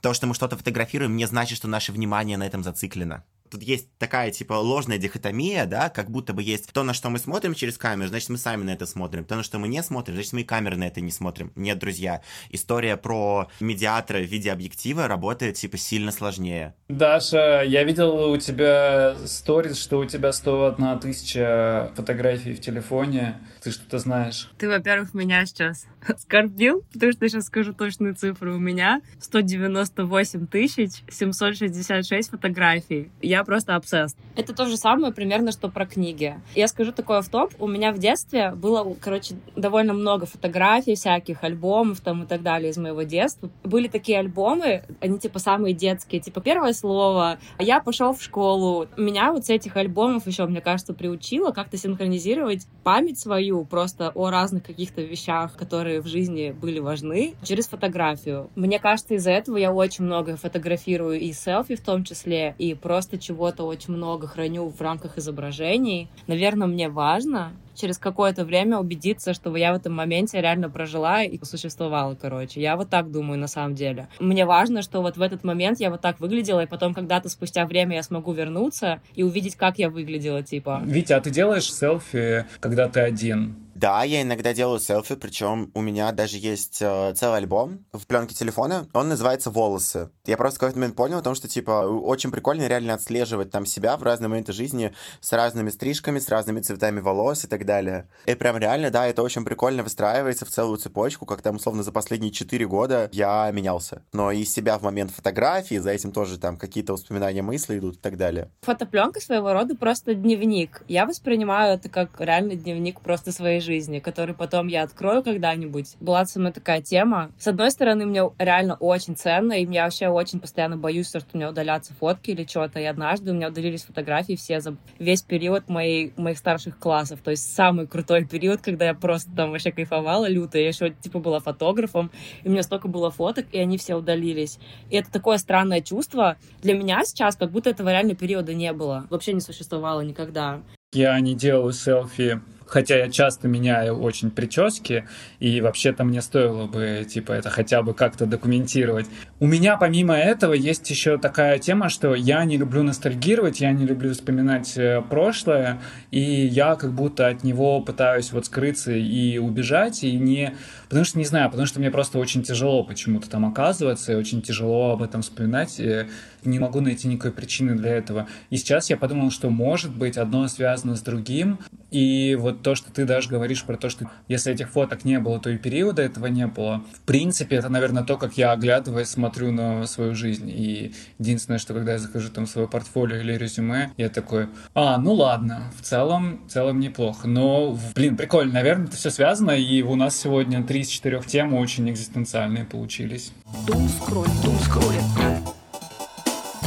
То, что мы что-то фотографируем, не значит, что наше внимание на этом зациклено тут есть такая, типа, ложная дихотомия, да, как будто бы есть то, на что мы смотрим через камеру, значит, мы сами на это смотрим. То, на что мы не смотрим, значит, мы и камеры на это не смотрим. Нет, друзья, история про медиатора в виде объектива работает, типа, сильно сложнее. Даша, я видел у тебя сторис, что у тебя 101 тысяча фотографий в телефоне. Ты что-то знаешь? Ты, во-первых, меня сейчас *laughs* оскорбил, потому что я сейчас скажу точную цифру. У меня 198 тысяч 766 фотографий. Я просто обсесс. Это то же самое примерно, что про книги. Я скажу такое в топ. У меня в детстве было, короче, довольно много фотографий всяких, альбомов там и так далее из моего детства. Были такие альбомы, они типа самые детские, типа первое слово, я пошел в школу. Меня вот с этих альбомов еще, мне кажется, приучило как-то синхронизировать память свою просто о разных каких-то вещах, которые в жизни были важны, через фотографию. Мне кажется, из-за этого я очень много фотографирую и селфи в том числе, и просто чего-то очень много храню в рамках изображений. Наверное, мне важно через какое-то время убедиться, что я в этом моменте реально прожила и существовала, короче. Я вот так думаю на самом деле. Мне важно, что вот в этот момент я вот так выглядела, и потом когда-то спустя время я смогу вернуться и увидеть, как я выглядела, типа. Витя, а ты делаешь селфи, когда ты один? Да, я иногда делаю селфи, причем у меня даже есть э, целый альбом в пленке телефона, он называется «Волосы». Я просто в какой-то момент понял о том, что, типа, очень прикольно реально отслеживать там себя в разные моменты жизни с разными стрижками, с разными цветами волос и так далее. И прям реально, да, это очень прикольно выстраивается в целую цепочку, как там, условно, за последние четыре года я менялся. Но и себя в момент фотографии, за этим тоже там какие-то воспоминания, мысли идут и так далее. Фотопленка своего рода просто дневник. Я воспринимаю это как реально дневник просто своей жизни, который потом я открою когда-нибудь. Была со мной такая тема. С одной стороны, мне реально очень ценно, и я вообще очень постоянно боюсь, что у меня удалятся фотки или что-то. И однажды у меня удалились фотографии все за весь период моей, моих старших классов. То есть самый крутой период, когда я просто там вообще кайфовала люто. Я еще типа была фотографом, и у меня столько было фоток, и они все удалились. И это такое странное чувство. Для меня сейчас как будто этого реально периода не было. Вообще не существовало никогда. Я не делаю селфи Хотя я часто меняю очень прически, и вообще-то мне стоило бы, типа, это хотя бы как-то документировать. У меня, помимо этого, есть еще такая тема, что я не люблю ностальгировать, я не люблю вспоминать э, прошлое, и я как будто от него пытаюсь вот скрыться и убежать, и не... Потому что, не знаю, потому что мне просто очень тяжело почему-то там оказываться, и очень тяжело об этом вспоминать, и не могу найти никакой причины для этого. И сейчас я подумал, что, может быть, одно связано с другим, и вот то, что ты даже говоришь про то, что если этих фоток не было, то и периода этого не было. В принципе, это, наверное, то, как я, оглядываясь, смотрю на свою жизнь. И единственное, что когда я захожу там в свое портфолио или резюме, я такой, а, ну ладно, в целом, в целом неплохо. Но, блин, прикольно, наверное, это все связано, и у нас сегодня три из четырех тем очень экзистенциальные получились. Дум скроль, дум скроль.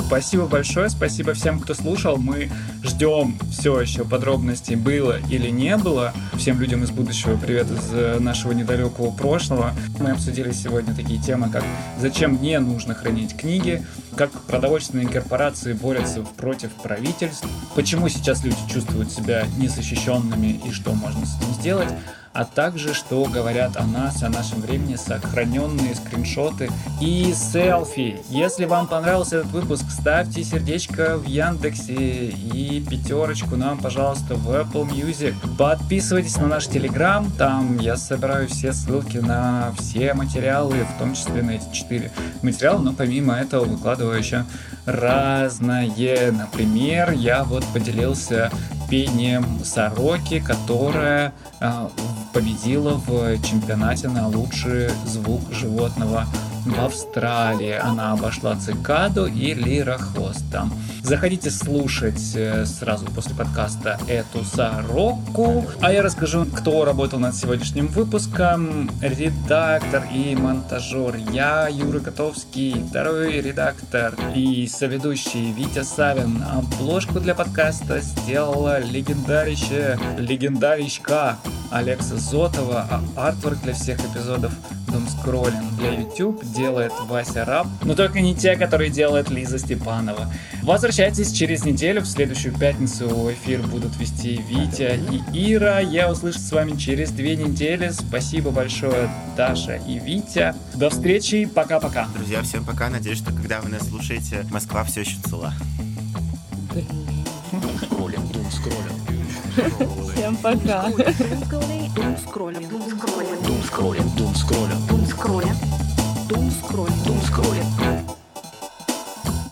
Спасибо большое, спасибо всем, кто слушал. Мы ждем все еще подробностей, было или не было. Всем людям из будущего привет из э, нашего недалекого прошлого. Мы обсудили сегодня такие темы, как зачем не нужно хранить книги, как продовольственные корпорации борются против правительств, почему сейчас люди чувствуют себя незащищенными и что можно с этим сделать, а также что говорят о нас, о нашем времени, сохраненные скриншоты и селфи. Если вам понравился этот выпуск, ставьте сердечко в Яндексе и пятерочку нам, пожалуйста, в Apple Music. Подписывайтесь на наш Телеграм, там я собираю все ссылки на все материалы, в том числе на эти четыре материала, но помимо этого выкладываю еще разное. Например, я вот поделился пением сороки, которая э, победила в чемпионате на лучший звук животного в Австралии. Она обошла цикаду и лирохвост там. Заходите слушать э, сразу после подкаста эту сороку. А я расскажу, кто работал над сегодняшним выпуском. Редактор и монтажер я, Юра Котовский, второй редактор и соведущий Витя Савин. Обложку для подкаста сделала легендарище, легендаричка Алекса Зотова, а артворк для всех эпизодов Дом Скроллинг для YouTube делает Вася Раб, но только не те, которые делает Лиза Степанова. Возвращайтесь через неделю, в следующую пятницу эфир будут вести Витя и Ира. Я услышу с вами через две недели. Спасибо большое, Даша и Витя. До встречи, пока-пока. Друзья, всем пока. Надеюсь, что когда вы нас слушаете, Москва все еще цела. Скроллим, дум скроллим. Всем пока. Дум скроллим, дум скроллим. Дум скроллим, дум скроллим. Дум скроллим. Дум скроллим, дум скроллим.